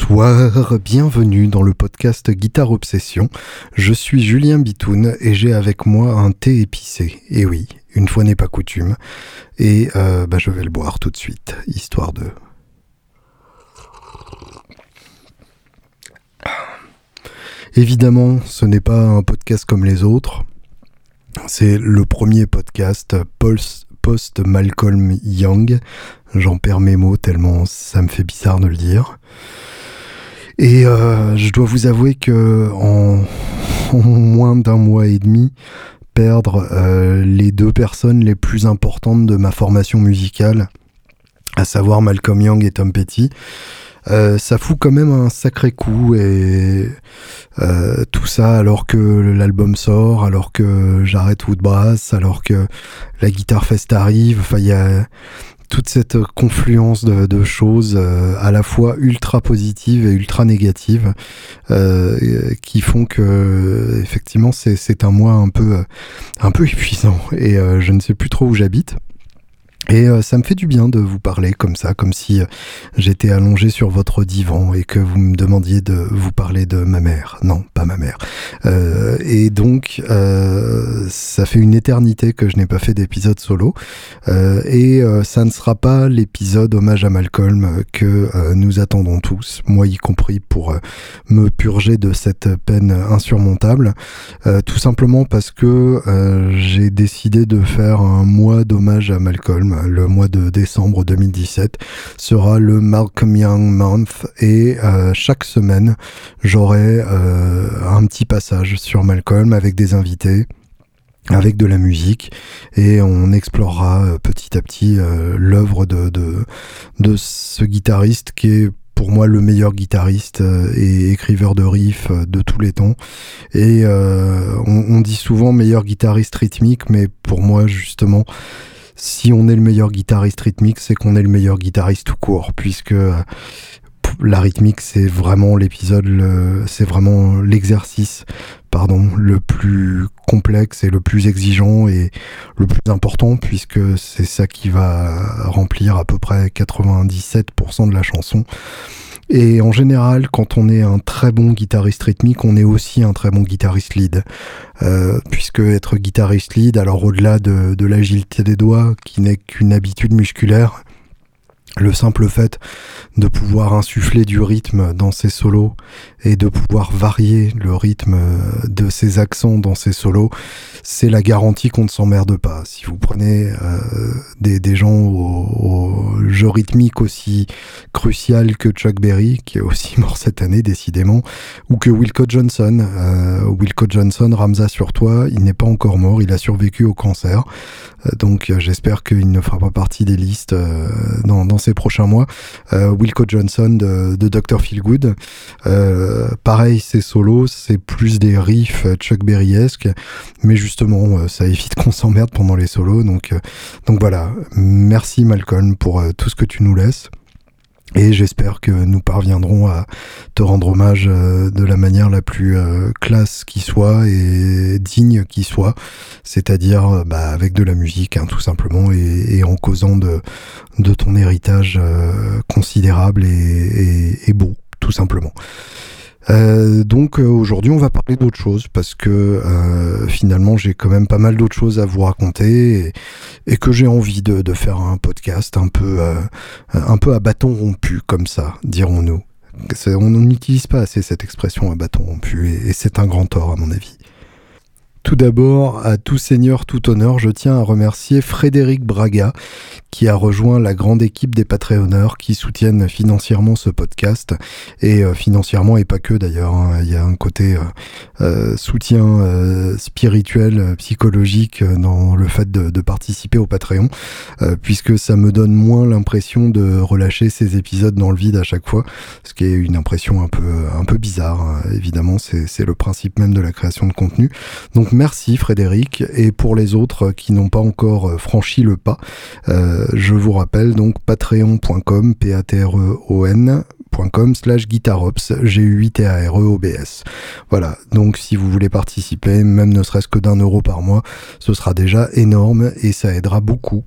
Bonsoir, bienvenue dans le podcast Guitare Obsession. Je suis Julien Bitoun et j'ai avec moi un thé épicé. Et oui, une fois n'est pas coutume. Et euh, bah, je vais le boire tout de suite, histoire de... Évidemment, ce n'est pas un podcast comme les autres. C'est le premier podcast post-Malcolm Young. J'en perds mes mots tellement ça me fait bizarre de le dire. Et euh, je dois vous avouer que en, moins d'un mois et demi, perdre euh, les deux personnes les plus importantes de ma formation musicale, à savoir Malcolm Young et Tom Petty, euh, ça fout quand même un sacré coup et euh, tout ça alors que l'album sort, alors que j'arrête Woodbrass, alors que la Guitar Fest arrive. Enfin, il y a toute cette confluence de, choses euh, à la fois ultra positives et ultra négatives qui font que effectivement c'est un mois un peu un peu épuisant et je ne sais plus trop où j'habite. Et euh, ça me fait du bien de vous parler comme ça, comme si euh, j'étais allongé sur votre divan et que vous me demandiez de vous parler de ma mère. Non, pas ma mère. Euh, et donc, ça fait une éternité que je n'ai pas fait d'épisode solo. et ça ne sera pas l'épisode hommage à Malcolm que nous attendons tous, moi y compris, pour me purger de cette peine insurmontable. tout simplement parce que j'ai décidé de faire un mois d'hommage à Malcolm le mois de décembre 2017 sera le Malcolm Young Month et euh, chaque semaine j'aurai euh, un petit passage sur Malcolm avec des invités avec de la musique et on explorera euh, petit à petit l'œuvre de, de, ce guitariste qui est pour moi le meilleur guitariste et écriveur de riffs de tous les temps. Et on, on, dit souvent meilleur guitariste rythmique, mais pour moi justement si on est le meilleur guitariste rythmique, c'est qu'on est le meilleur guitariste tout court, puisque euh, la rythmique, c'est vraiment l'épisode, c'est vraiment l'exercice, pardon, le plus complexe et le plus exigeant et le plus important, puisque c'est ça qui va remplir à peu près 97% de la chanson. Et en général, quand on est un très bon guitariste rythmique, on est aussi un très bon guitariste lead. Euh, puisque être guitariste lead, alors au-delà de, de l'agilité des doigts, qui n'est qu'une habitude musculaire, le simple fait de pouvoir insuffler du rythme dans ses solos et de pouvoir varier le rythme de ses accents dans ses solos, c'est la garantie qu'on ne s'emmerde pas. Si vous prenez euh, des, gens au, jeu rythmique aussi crucial que Chuck Berry, qui est aussi mort cette année décidément, ou que Wilco Johnson, euh, Wilco Johnson, Ramza sur toi, il n'est pas encore mort, il a survécu au cancer. Euh, donc euh, j'espère qu'il ne fera pas partie des listes euh, dans, dans, ces prochains mois. Wilco Johnson de, de Dr. Feelgood. pareil, c'est solo, c'est plus des riffs Chuck Berry-esque, mais justement, ça évite qu'on s'emmerde pendant les solos. Donc, donc voilà, merci Malcolm pour tout ce que tu nous laisses. Et j'espère que nous parviendrons à te rendre hommage euh, de la manière la plus euh, classe qui soit et digne qui soit, c'est-à-dire euh, bah, avec de la musique, hein, tout simplement, et, en causant de, ton héritage considérable et beau, tout simplement. Euh, donc euh, aujourd'hui on va parler d'autre chose parce que euh, finalement j'ai quand même pas mal d'autres choses à vous raconter et, que j'ai envie de, de, faire un podcast un peu un peu à bâton rompu comme ça dirons-nous. On n'utilise pas assez cette expression à bâton rompu et c'est un grand tort à mon avis. Tout d'abord, à tout seigneur, tout honneur, je tiens à remercier Frédéric Braga, qui a rejoint la grande équipe des Patreonneurs qui soutiennent financièrement ce podcast, et euh, financièrement et pas que d'ailleurs, hein. il y a un côté euh, euh, soutien spirituel, psychologique dans le fait de, participer au Patreon, puisque ça me donne moins l'impression de relâcher ces épisodes dans le vide à chaque fois, ce qui est une impression un peu, un peu bizarre, hein. évidemment, c'est le principe même de la création de contenu. Donc merci Frédéric. Et pour les autres qui n'ont pas encore euh, franchi le pas, euh, je vous rappelle donc patreon.com, p a t r e o n.com slash guitarops, g u 8 t a r e o b s. Voilà, donc si vous voulez participer, même ne serait-ce que d'un euro par mois, ce sera déjà énorme et ça aidera beaucoup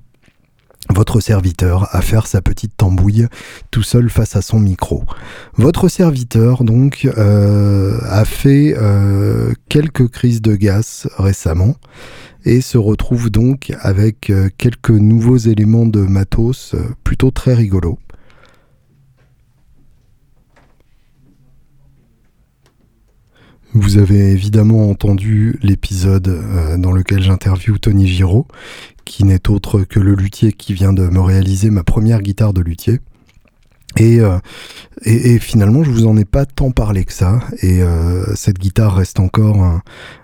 votre serviteur à faire sa petite tambouille tout seul face à son micro. Votre serviteur donc euh, a fait euh, quelques crises de gaz récemment et se retrouve donc avec euh, quelques nouveaux éléments de matos plutôt très rigolos. Vous avez évidemment entendu l'épisode dans lequel j'interviewe Tony Giraud, qui n'est autre que le luthier qui vient de me réaliser ma première guitare de luthier. Et, euh, et, finalement, je vous en ai pas tant parlé que ça. Et euh, cette guitare reste encore un,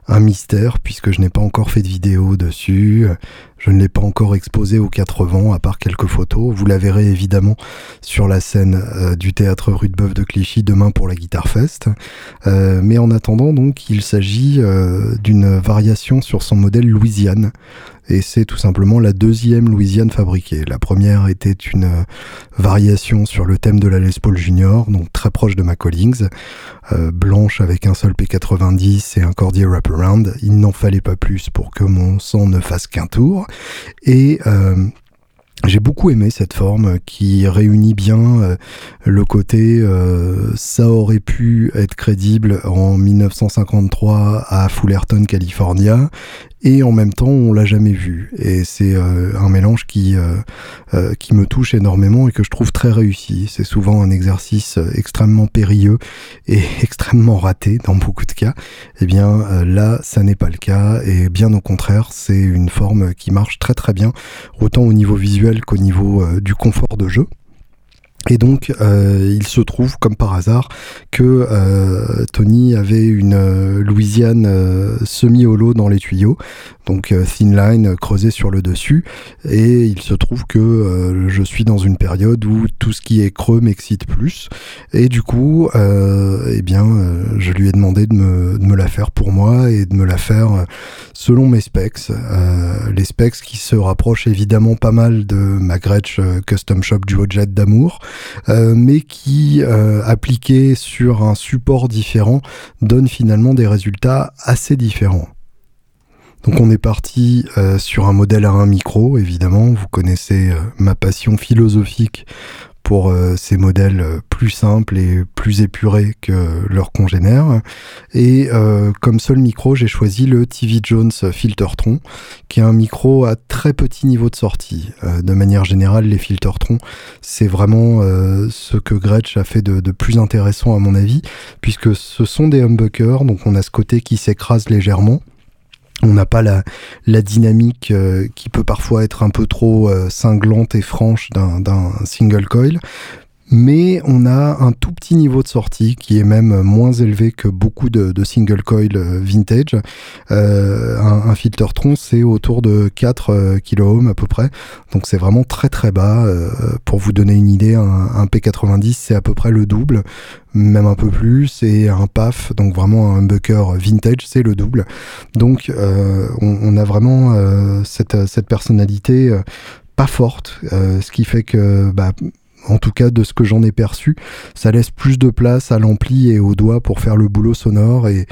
un mystère puisque je n'ai pas encore fait de vidéo dessus. Je ne l'ai pas encore exposé aux quatre vents à part quelques photos. Vous la verrez évidemment sur la scène euh, du théâtre Rue de Boeuf de Clichy demain pour la Guitar Fest. Euh, mais en attendant, donc, il s'agit euh, d'une variation sur son modèle Louisiane. Et c'est tout simplement la deuxième Louisiane fabriquée. La première était une variation sur le thème de la Les Paul Junior, donc très proche de ma Collings, blanche avec un seul P90 et un cordier wrapper il n'en fallait pas plus pour que mon sang ne fasse qu'un tour. Et euh, j'ai beaucoup aimé cette forme qui réunit bien euh, le côté euh, ça aurait pu être crédible en 1953 à Fullerton, California et en même temps on l'a jamais vu. Et c'est euh, un mélange qui qui me touche énormément et que je trouve très réussi. C'est souvent un exercice extrêmement périlleux et extrêmement raté dans beaucoup de cas. Eh bien là ça n'est pas le cas. Et bien au contraire c'est une forme qui marche très très bien autant au niveau visuel qu'au niveau euh, du confort de jeu. Et donc, euh, il se trouve, comme par hasard, que euh, Tony avait une Louisiane semi-holo dans les tuyaux donc euh, thin line creusé sur le dessus. Et il se trouve que euh, je suis dans une période où tout ce qui est creux m'excite plus. Et du coup, euh, eh bien, je lui ai demandé de me, de me, la faire pour moi et de me la faire selon mes specs. les specs qui se rapprochent évidemment pas mal de ma Gretsch Custom Shop Duo Jet d'amour, mais qui, appliqués sur un support différent, donnent finalement des résultats assez différents. Donc on est parti euh, sur un modèle à un micro, évidemment. Vous connaissez euh, ma passion philosophique pour euh, ces modèles plus simples et plus épurés que leurs congénères. Et comme seul micro, j'ai choisi le TV Jones Filtertron, qui est un micro à très petit niveau de sortie. de manière générale, les Filtertron, c'est vraiment ce que Gretsch a fait de, de, plus intéressant à mon avis, puisque ce sont des humbuckers, donc on a ce côté qui s'écrase légèrement on n'a pas la, la dynamique euh, qui peut parfois être un peu trop euh, cinglante et franche d'un single coil mais on a un tout petit niveau de sortie qui est même moins élevé que beaucoup de, single coil euh, vintage. Euh, un, filter tronc, c'est autour de 4 euh, kOhm à peu près, donc c'est vraiment très très bas. pour vous donner une idée, un, P90 c'est à peu près le double, même un peu plus, et un PAF, donc vraiment un humbucker vintage, c'est le double. Donc on, a vraiment cette, cette personnalité pas forte, ce qui fait que bah, en tout cas de ce que j'en ai perçu, ça laisse plus de place à l'ampli et aux doigts pour faire le boulot sonore et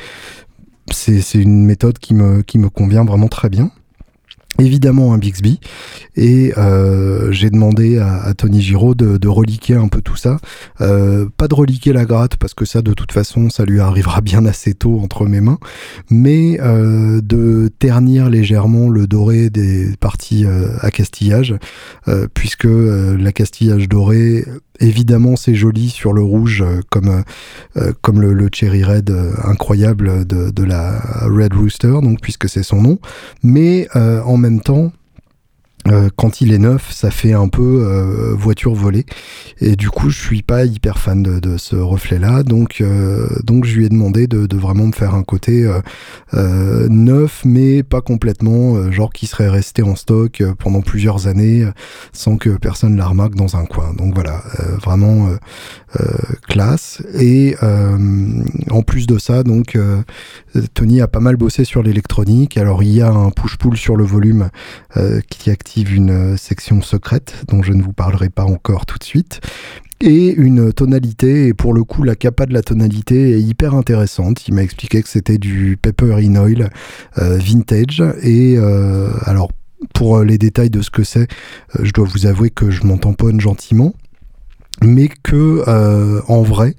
c'est une méthode qui me, qui me convient vraiment très bien évidemment un Bixby. Et euh, j'ai demandé à, Tony Giraud de, reliquer un peu tout ça. Euh, pas de reliquer la gratte parce que ça de toute façon ça lui arrivera bien assez tôt entre mes mains. Mais euh, de ternir légèrement le doré des parties à castillage puisque la castillage doré Évidemment, c'est joli sur le rouge, comme, comme le, Cherry Red incroyable de, de, la Red Rooster, donc puisque c'est son nom. Mais en même temps, euh, quand il est neuf, ça fait un peu euh, voiture volée. Et du coup, je suis pas hyper fan de, ce reflet-là. Donc, euh, donc, je lui ai demandé de, vraiment me faire un côté neuf, mais pas complètement, genre qui serait resté en stock pendant plusieurs années sans que personne la remarque dans un coin. Donc voilà, vraiment classe. Et en plus de ça, donc, Tony a pas mal bossé sur l'électronique. Alors, il y a un push-pull sur le volume qui active une euh, section secrète dont je ne vous parlerai pas encore tout de suite. Et une tonalité, et pour le coup la capa de la tonalité est hyper intéressante. Il m'a expliqué que c'était du Pepper in Oil euh, vintage, et euh, alors pour les détails de ce que c'est, je dois vous avouer que je m'en tamponne gentiment mais que euh, en vrai,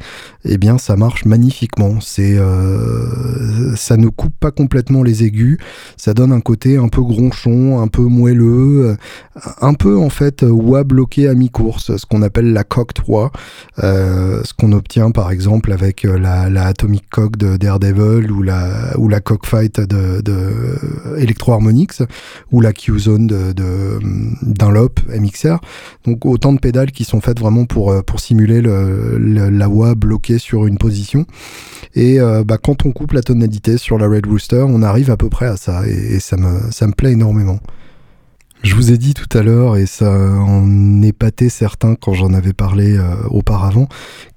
eh bien, ça marche magnifiquement. C'est, euh, ça ne coupe pas complètement les aigus, ça donne un côté un peu gronchon, un peu moelleux, un peu en fait wah bloqué à mi-course, ce qu'on appelle la cocked wah, euh, ce qu'on obtient par exemple avec la, la Atomic Cock de Daredevil ou la ou la Cockfight de, de Electro Harmonix ou la Q-Zone de, de Dunlop MXR. Donc autant de pédales qui sont faites vraiment pour euh, pour, simuler la voix bloquée sur une position. Et euh, bah, quand on coupe la tonalité sur la Red Rooster, on arrive à peu près à ça, et, ça, me, ça me plaît énormément. Je vous ai dit tout à l'heure, et ça en épatait certains quand j'en avais parlé euh, auparavant,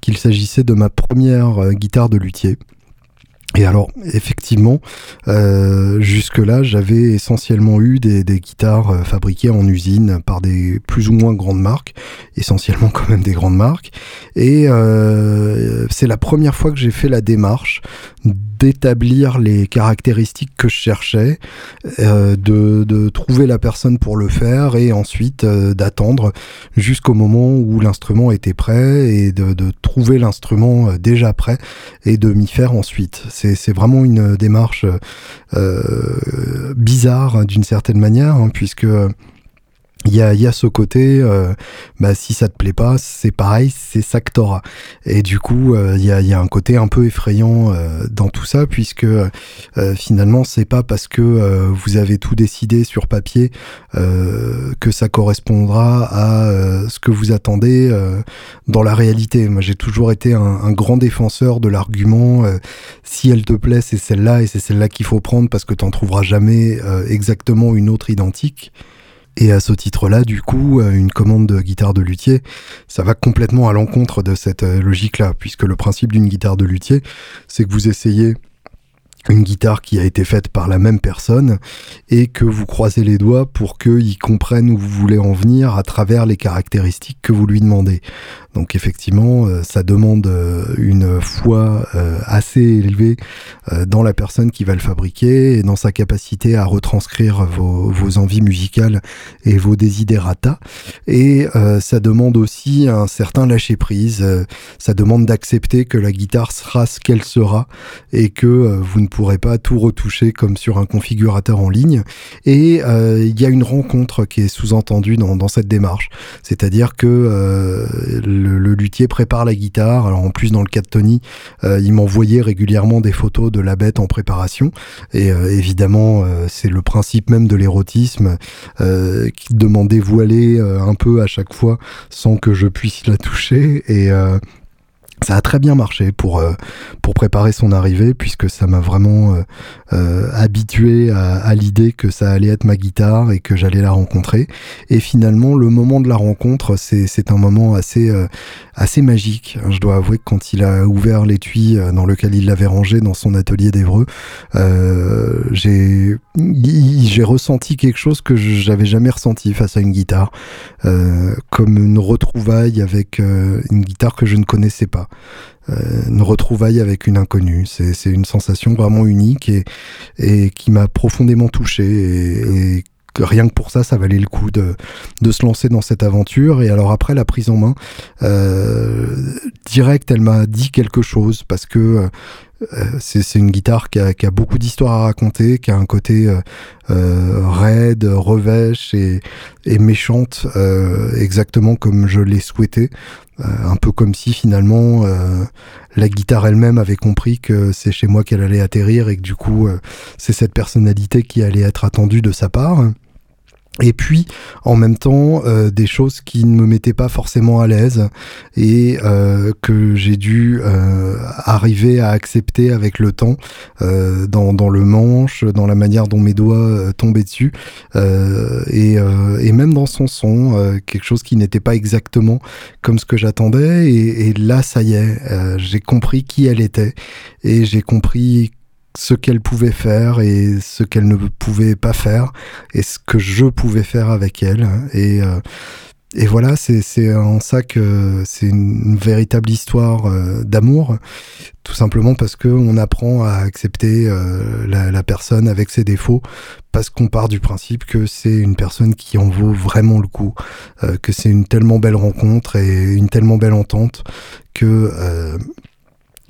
qu'il s'agissait de ma première guitare de luthier. Et alors, effectivement, euh, jusque-là, j'avais essentiellement eu des, guitares euh, fabriquées en usine par des plus ou moins grandes marques, essentiellement quand même des grandes marques. Et euh, c'est la première fois que j'ai fait la démarche d'établir les caractéristiques que je cherchais, euh, de, de, trouver la personne pour le faire et ensuite euh, d'attendre jusqu'au moment où l'instrument était prêt et de, de trouver l'instrument euh, déjà prêt et de m'y faire ensuite. C'est vraiment une démarche euh, bizarre hein, d'une certaine manière, hein, puisque il y a, y a, ce côté, euh, bah, si ça te plaît pas, c'est pareil, c'est ça que t'auras. Et du coup, euh, il y, a, y, a, un côté un peu effrayant euh, dans tout ça, puisque finalement, c'est pas parce que vous avez tout décidé sur papier que ça correspondra à ce que vous attendez dans la réalité. Moi, j'ai toujours été un, un, grand défenseur de l'argument si elle te plaît, c'est celle-là et c'est celle-là qu'il faut prendre parce que t'en trouveras jamais exactement une autre identique. Et à ce titre-là, du coup, euh, une commande de guitare de luthier, ça va complètement à l'encontre de cette euh, logique-là, puisque le principe d'une guitare de luthier, c'est que vous essayez une guitare qui a été faite par la même personne et que vous croisez les doigts pour qu'il comprenne où vous voulez en venir à travers les caractéristiques que vous lui demandez. Donc effectivement, euh, ça demande euh, une foi euh, assez élevée dans la personne qui va le fabriquer et dans sa capacité à retranscrire vos, envies musicales et vos desiderata. Et ça demande aussi un certain lâcher prise. ça demande d'accepter que la guitare sera ce qu'elle sera et que vous ne pourrez pas tout retoucher comme sur un configurateur en ligne. Et il y a une rencontre qui est sous-entendue dans, cette démarche. C'est-à-dire que le, luthier prépare la guitare. Alors en plus dans le cas de Tony, euh, il m'envoyait régulièrement des photos de la bête en préparation. Et euh, évidemment, euh, c'est le principe même de l'érotisme qui demandait voiler un peu à chaque fois sans que je puisse la toucher. Et ça a très bien marché pour euh, pour préparer son arrivée puisque ça m'a vraiment euh, euh, habitué à, à l'idée que ça allait être ma guitare et que j'allais la rencontrer. Et finalement le moment de la rencontre c'est c'est un moment assez assez magique. Je dois avouer que quand il a ouvert l'étui dans lequel il l'avait rangé dans son atelier d'Evreux j'ai j'ai ressenti quelque chose que j'avais jamais ressenti face à une guitare comme une retrouvaille avec une guitare que je ne connaissais pas. euh, une retrouvaille avec une inconnue. C'est une sensation vraiment unique et, et qui m'a profondément touché et, et rien que pour ça, ça valait le coup de, de se lancer dans cette aventure. Et alors après la prise en main, euh, direct, elle m'a dit quelque chose parce que euh, c'est une guitare qui a, qui a beaucoup d'histoires à raconter, qui a un côté euh, euh raide, revêche et, et méchante, euh, exactement comme je l'ai souhaité. un peu comme si finalement la guitare elle-même avait compris que c'est chez moi qu'elle allait atterrir et que du coup c'est cette personnalité qui allait être attendue de sa part. Et puis, en même temps, euh, des choses qui ne me mettaient pas forcément à l'aise et euh, que j'ai dû euh, arriver à accepter avec le temps dans, le manche, dans la manière dont mes doigts tombaient dessus et, même dans son son, quelque chose qui n'était pas exactement comme ce que j'attendais. Et, là, ça y est, j'ai compris qui elle était et j'ai compris ce qu'elle pouvait faire et ce qu'elle ne pouvait pas faire et ce que je pouvais faire avec elle. Et euh, et voilà, c'est en ça que c'est une, véritable histoire euh, d'amour, tout simplement parce que on apprend à accepter euh, la, personne avec ses défauts, parce qu'on part du principe que c'est une personne qui en vaut vraiment le coup, que c'est une tellement belle rencontre et une tellement belle entente que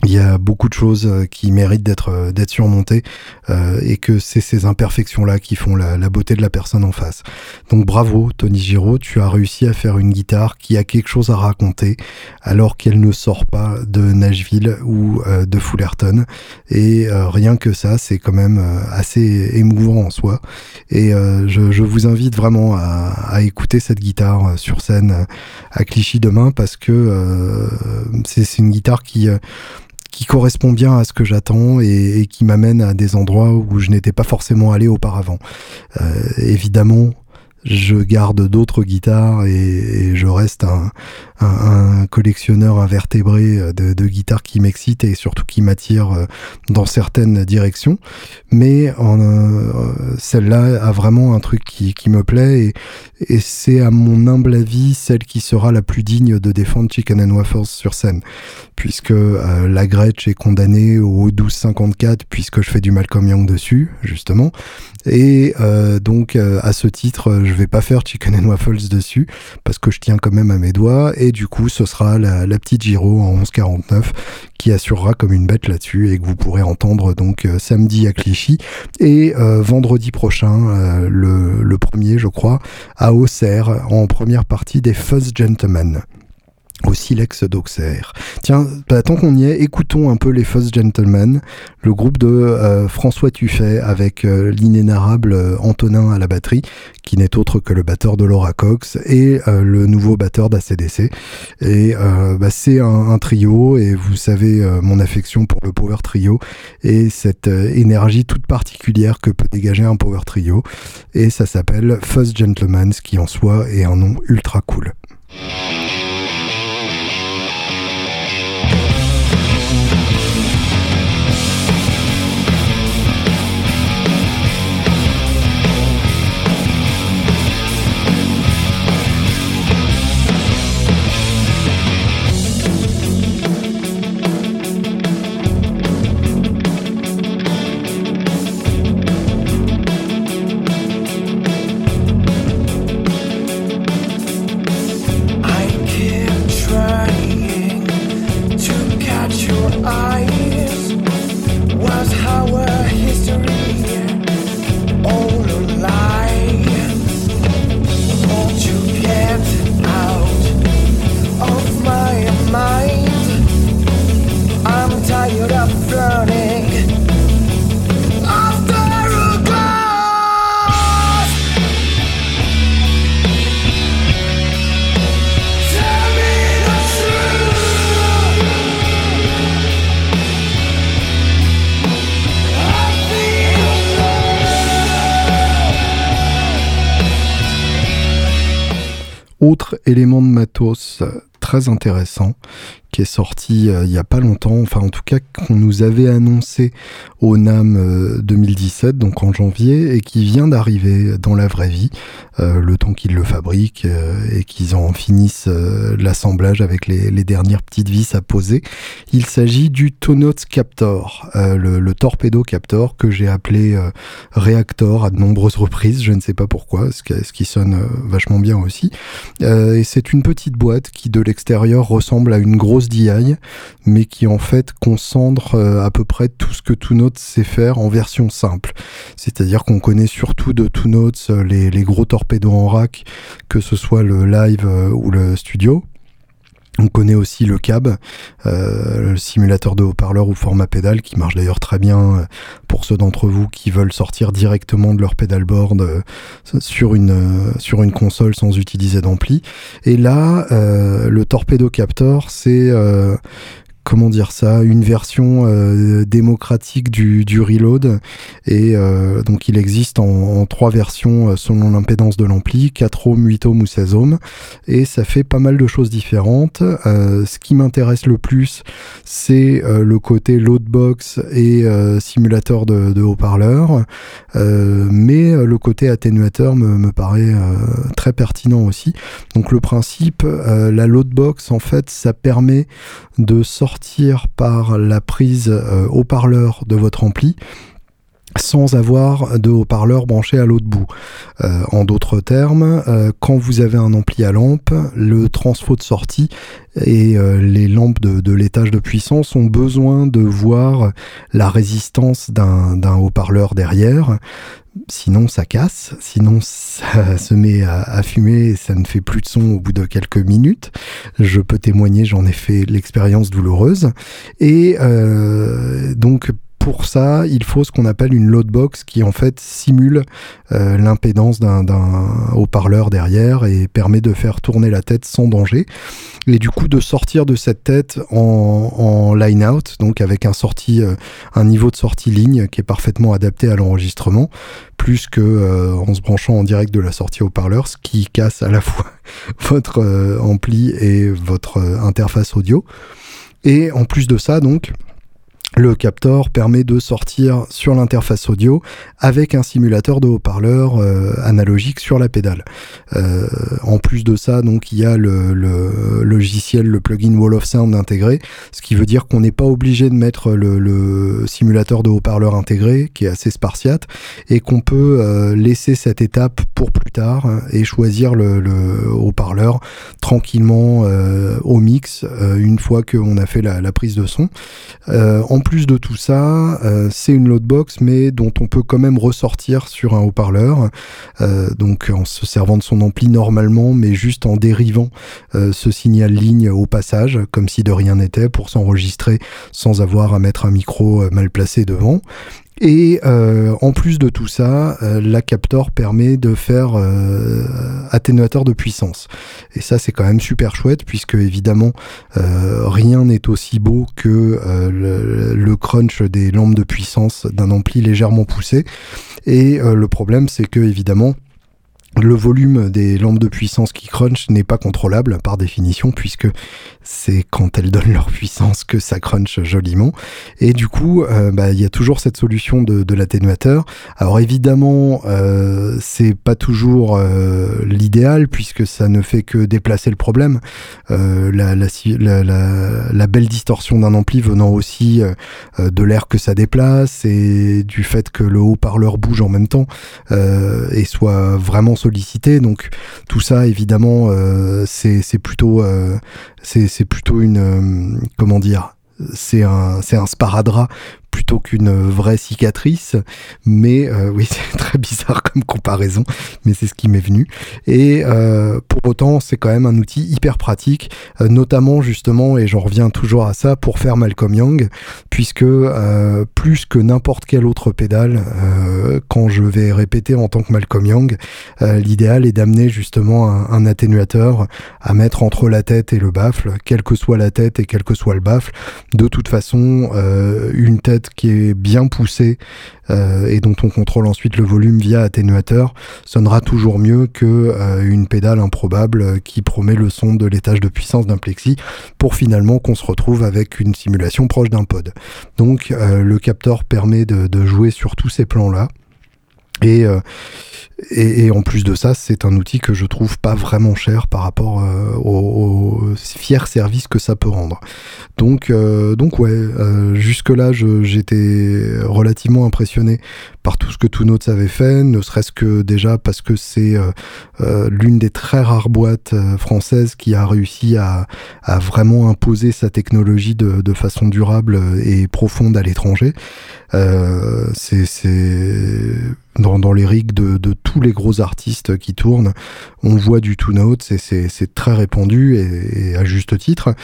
il y a beaucoup de choses euh, qui méritent d'être euh, d'être surmontées euh, et que c'est ces imperfections là qui font la, beauté de la personne en face. Donc bravo Tony Giraud, tu as réussi à faire une guitare qui a quelque chose à raconter alors qu'elle ne sort pas de Nashville ou de Fullerton et rien que ça c'est quand même assez émouvant en soi et je, je, vous invite vraiment à, à, écouter cette guitare sur scène à Clichy demain parce que c'est une guitare qui qui correspond bien à ce que j'attends et, qui m'amène à des endroits où je n'étais pas forcément allé auparavant. Euh, évidemment, je garde d'autres guitares et, je reste un, collectionneur invertébré de, guitares qui m'excitent et surtout qui m'attirent euh, dans certaines directions. Mais euh, celle-là a vraiment un truc qui, me plaît et, et c'est à mon humble avis celle qui sera la plus digne de défendre Chicken and Waffles sur scène. Puisque euh, la Gretsch est condamnée au 1254 puisque je fais du Malcolm Young dessus, justement. Et euh, donc à ce titre, je vais pas faire Chicken and Waffles dessus parce que je tiens quand même à mes doigts. Et du coup ce sera la, petite Giro en 1149 qui assurera comme une bête là-dessus et que vous pourrez entendre donc euh, samedi à Clichy et euh, vendredi prochain euh, le, le premier je crois à Auxerre en première partie des Fuzz Gentlemen au silex d'Auxerre. Tiens, bah, tant qu'on y est, écoutons un peu les Fuzz Gentlemen, le groupe de euh, François Tuffet avec euh, l'inénarrable euh, Antonin à la batterie, qui n'est autre que le batteur de Laura Cox et le nouveau batteur d'ACDC. Et bah, c'est un, trio et vous savez mon affection pour le power trio et cette énergie toute particulière que peut dégager un power trio. Et ça s'appelle Fuzz Gentlemen, ce qui en soi est un nom ultra cool. Matos très intéressant qui est sorti euh, il y a pas longtemps, enfin en tout cas qu'on nous avait annoncé au NAM 2017, euh, donc en janvier, et qui vient d'arriver dans la vraie vie, euh, le temps qu'ils le fabriquent et qu'ils en finissent l'assemblage avec les, dernières petites vis à poser. Il s'agit du Tonots Captor, le, le, torpedo Captor que j'ai appelé Reactor à de nombreuses reprises, je ne sais pas pourquoi, ce qui, ce qui sonne vachement bien aussi. et c'est une petite boîte qui de l'extérieur ressemble à une grosse DI, mais qui en fait concentre euh, à peu près tout ce que TwoNotes sait faire en version simple. C'est-à-dire qu'on connaît surtout de TwoNotes euh, les, les gros torpedos en rack, que ce soit le live euh, ou le studio. On connaît aussi le cab, euh, le simulateur de haut-parleur ou format pédale, qui marche d'ailleurs très bien euh, pour ceux d'entre vous qui veulent sortir directement de leur pedalboard euh, sur une sur une console sans utiliser d'ampli. Et là, le Torpedo Captor, c'est comment dire ça, une version démocratique du, reload. Et donc il existe en, trois versions selon l'impédance de l'ampli, 4 ohms, 8 ohms ou 16 ohms. Et ça fait pas mal de choses différentes. ce qui m'intéresse le plus, c'est le côté loadbox et simulateur de, haut-parleur. mais le côté atténuateur me, paraît très pertinent aussi. Donc le principe, euh, la loadbox, en fait, ça permet de sortir par la prise euh, haut-parleur de votre ampli sans avoir de haut-parleur branché à l'autre bout. Euh, en d'autres termes, quand vous avez un ampli à lampe, le transfo de sortie et les lampes de, l'étage de puissance ont besoin de voir la résistance d'un haut-parleur derrière. Sinon, ça casse. Sinon, ça se met à, fumer et ça ne fait plus de son au bout de quelques minutes. Je peux témoigner, j'en ai fait l'expérience douloureuse. Et euh, donc, pour ça, il faut ce qu'on appelle une loadbox qui en fait simule euh, l'impédance d'un haut-parleur derrière et permet de faire tourner la tête sans danger. Et du coup de sortir de cette tête en, line out, donc avec un euh, un niveau de sortie ligne qui est parfaitement adapté à l'enregistrement, plus que euh, en se branchant en direct de la sortie haut-parleur, ce qui casse à la fois votre ampli et votre interface audio. Et en plus de ça, donc, le Captor permet de sortir sur l'interface audio avec un simulateur de haut-parleur euh, analogique sur la pédale. Euh, en plus de ça, donc il y a le, logiciel, le plugin Wall of Sound intégré, ce qui veut dire qu'on n'est pas obligé de mettre le, simulateur de haut-parleur intégré, qui est assez spartiate, et qu'on peut euh, laisser cette étape pour plus tard et choisir le, haut-parleur tranquillement au mix une fois qu'on a fait la, prise de son. En plus de tout ça, euh, c'est une loadbox, mais dont on peut quand même ressortir sur un haut-parleur, euh, donc en se servant de son ampli normalement, mais juste en dérivant euh, ce signal ligne au passage, comme si de rien n'était, pour s'enregistrer sans avoir à mettre un micro mal placé devant. Et euh, en plus de tout ça, euh, la Captor permet de faire euh, atténuateur de puissance. Et ça, c'est quand même super chouette, puisque évidemment, rien n'est aussi beau que le, le, crunch des lampes de puissance d'un ampli légèrement poussé. Et le problème, c'est que évidemment, le volume des lampes de puissance qui crunch n'est pas contrôlable par définition puisque c'est quand elles donnent leur puissance que ça crunch joliment. Et du coup euh, bah, il y a toujours cette solution de, l'atténuateur. Alors évidemment euh, c'est pas toujours euh, l'idéal puisque ça ne fait que déplacer le problème. La, la, belle distorsion d'un ampli venant aussi de l'air que ça déplace et du fait que le haut-parleur bouge en même temps et soit vraiment sollicité. Donc tout ça, évidemment, euh, c'est plutôt, euh, c'est plutôt une, euh, comment dire, c'est un, c'est un sparadrap plutôt qu'une vraie cicatrice. Mais euh, oui, c'est très bizarre comme comparaison, mais c'est ce qui m'est venu. Et euh, pour autant, c'est quand même un outil hyper pratique, euh, notamment justement, et j'en reviens toujours à ça, pour faire Malcolm Young, puisque plus que n'importe quelle autre pédale, quand je vais répéter en tant que Malcolm Young, l'idéal est d'amener justement un, un, atténuateur à mettre entre la tête et le baffle, quelle que soit la tête et quel que soit le baffle. De toute façon, une tête qui est bien poussé euh, et dont on contrôle ensuite le volume via atténuateur sonnera toujours mieux que euh, une pédale improbable qui promet le son de l'étage de puissance d'un plexi pour finalement qu'on se retrouve avec une simulation proche d'un pod. Donc euh, le capteur permet de, de, jouer sur tous ces plans là. Et, et, en plus de ça, c'est un outil que je trouve pas vraiment cher par rapport euh, au, fier service que ça peut rendre. Donc, euh, donc ouais, euh, jusque-là, j'étais relativement impressionné par tout ce que Notes avait fait, ne serait-ce que déjà parce que c'est l'une des très rares boîtes françaises qui a réussi à, à vraiment imposer sa technologie de, de, façon durable et profonde à l'étranger. c'est dans, les rigs de, tous les gros artistes qui tournent, on voit du two note, c'est très répandu et, à juste titre.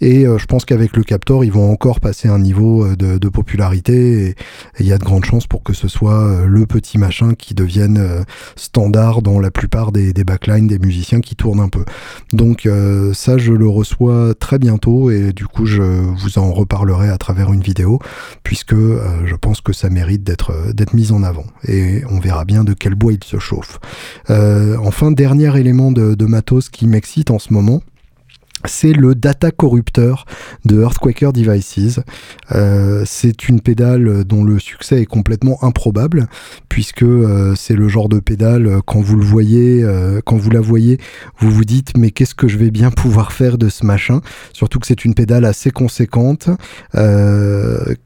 Et euh, je pense qu'avec le Captor, ils vont encore passer un niveau euh, de, popularité et il y a de grandes chances pour que ce soit euh, le petit machin qui devienne standard dans la plupart des, backlines des musiciens qui tournent un peu. Donc ça, je le reçois très bientôt et du coup, je vous en reparlerai à travers une vidéo puisque je pense que ça mérite d'être mis en avant. Et on verra bien de quel bois il se chauffe. Euh, enfin, dernier élément de matos qui m'excite en ce moment, c'est le data corrupteur de Earthquaker Devices. Euh, c'est une pédale dont le succès est complètement improbable, puisque euh, c'est le genre de pédale, euh, quand vous le voyez, quand vous la voyez, vous vous dites mais qu'est-ce que je vais bien pouvoir faire de ce machin? Surtout que c'est une pédale assez conséquente,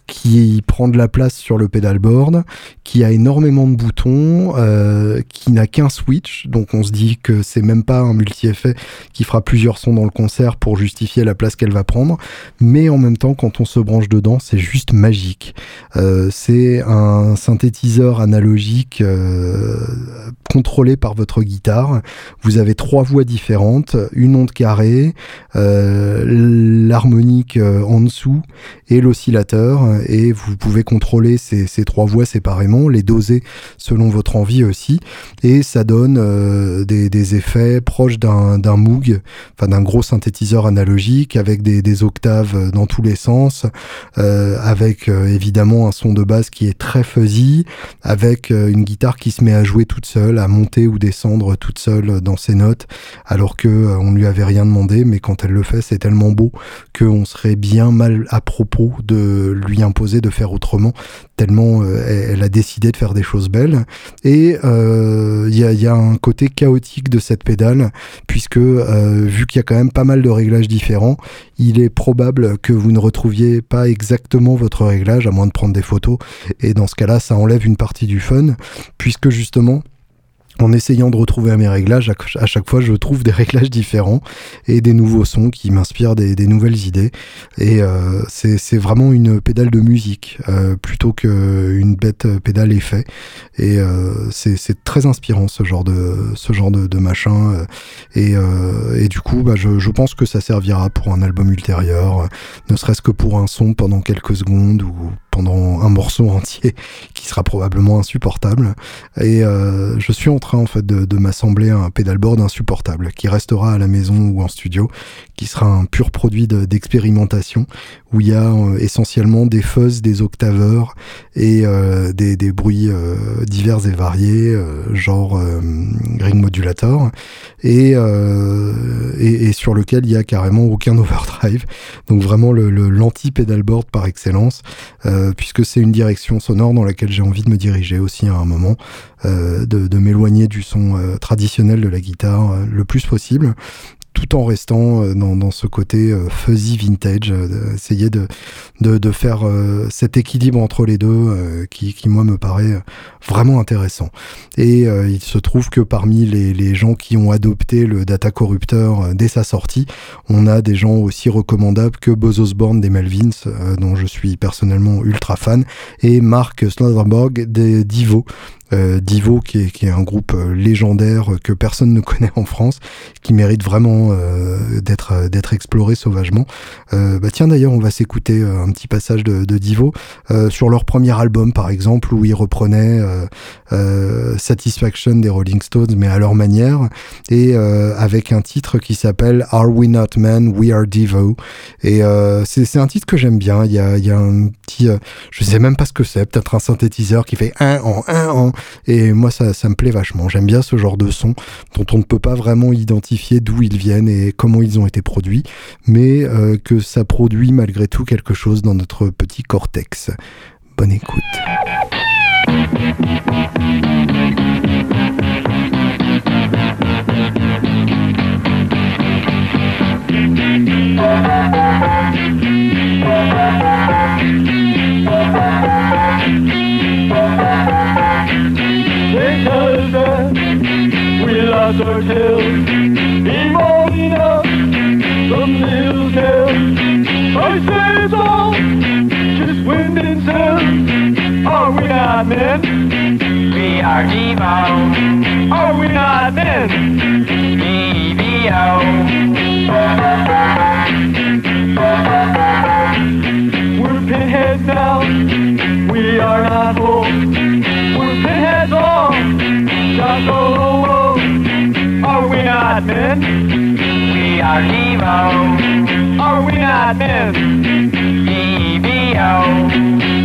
qui prend de la place sur le pédalboard, qui a énormément de boutons, qui n'a qu'un switch, donc on se dit que c'est même pas un multi-effet qui fera plusieurs sons dans le concert pour justifier la place qu'elle va prendre, mais en même temps, quand on se branche dedans, c'est juste magique. Euh, c'est un synthétiseur analogique euh, contrôlé par votre guitare. Vous avez trois voix différentes, une onde carrée, euh, l'harmonique en dessous et l'oscillateur, et vous pouvez contrôler ces, trois voix séparément, les doser selon votre envie aussi, et ça donne des, des, effets proches d'un Moog, enfin d'un gros synthétiseur analogique avec des, octaves dans tous les sens, euh, avec euh, évidemment un son de basse qui est très fuzzy, avec euh, une guitare qui se met à jouer toute seule, à monter ou descendre toute seule dans ses notes, alors que on lui avait rien demandé, mais quand elle le fait, c'est tellement beau qu'on serait bien mal à propos de lui imposer de faire autrement, tellement elle a décidé de faire des choses belles. Et il y, a, un côté chaotique de cette pédale, puisque vu qu'il y a quand même pas mal de réglages différents, il est probable que vous ne retrouviez pas exactement votre réglage, à moins de prendre des photos. Et dans ce cas-là, ça enlève une partie du fun, puisque justement, en essayant de retrouver mes réglages, à chaque fois je trouve des réglages différents et des nouveaux sons qui m'inspirent des, nouvelles idées. Et euh, c'est vraiment une pédale de musique euh, plutôt qu'une bête pédale effet. Et euh, c'est très inspirant ce genre de, ce genre de, machin. Et, et, du coup, bah, je, je, pense que ça servira pour un album ultérieur, ne serait-ce que pour un son pendant quelques secondes ou un morceau entier qui sera probablement insupportable. Et euh, je suis en train en fait de, m'assembler un pedalboard insupportable qui restera à la maison ou en studio, qui sera un pur produit d'expérimentation où il y a euh, essentiellement des fuzz, des octaveurs et euh, des, des, bruits divers et variés, genre ring modulator, et, et, sur lequel il y a carrément aucun overdrive. Donc vraiment le l'anti-pedalboard par excellence. Puisque c'est une direction sonore dans laquelle j'ai envie de me diriger aussi à un moment, euh, de, m'éloigner du son euh, traditionnel de la guitare le plus possible tout en restant euh, dans, ce côté euh, fuzzy vintage, euh, essayer de, de, faire cet équilibre entre les deux qui, qui, moi, me paraît vraiment intéressant. Et il se trouve que parmi les, les, gens qui ont adopté le data corrupteur dès sa sortie, on a des gens aussi recommandables que Buzz Osborne des Melvins, dont je suis personnellement ultra fan, et Mark Slotherberg des Divo, euh, Divo, qui est, qui est, un groupe euh, légendaire que personne ne connaît en France, qui mérite vraiment euh, d'être d'être exploré sauvagement. bah tiens d'ailleurs, on va s'écouter un petit passage de, de Divo sur leur premier album par exemple, où ils reprenaient Satisfaction des Rolling Stones, mais à leur manière, et avec un titre qui s'appelle Are We Not Men, We Are Divo. Et c'est un titre que j'aime bien. Il y a, il y a un petit, je sais même pas ce que c'est, peut-être un synthétiseur qui fait un en un en et moi, ça, me plaît vachement. J'aime bien ce genre de son dont on ne peut pas vraiment identifier d'où ils viennent et comment ils ont été produits, mais euh, que ça produit malgré tout quelque chose dans notre petit cortex. Bonne écoute. Hills, be morning up, the mills hill. Voices all, just wind and sound. Are we not men? We are Devo. Are we not then? DVO. We're pinheads now. We are not whole. We're pinheads all. Just oh, not men? We are Devo. Are we not men? DVO.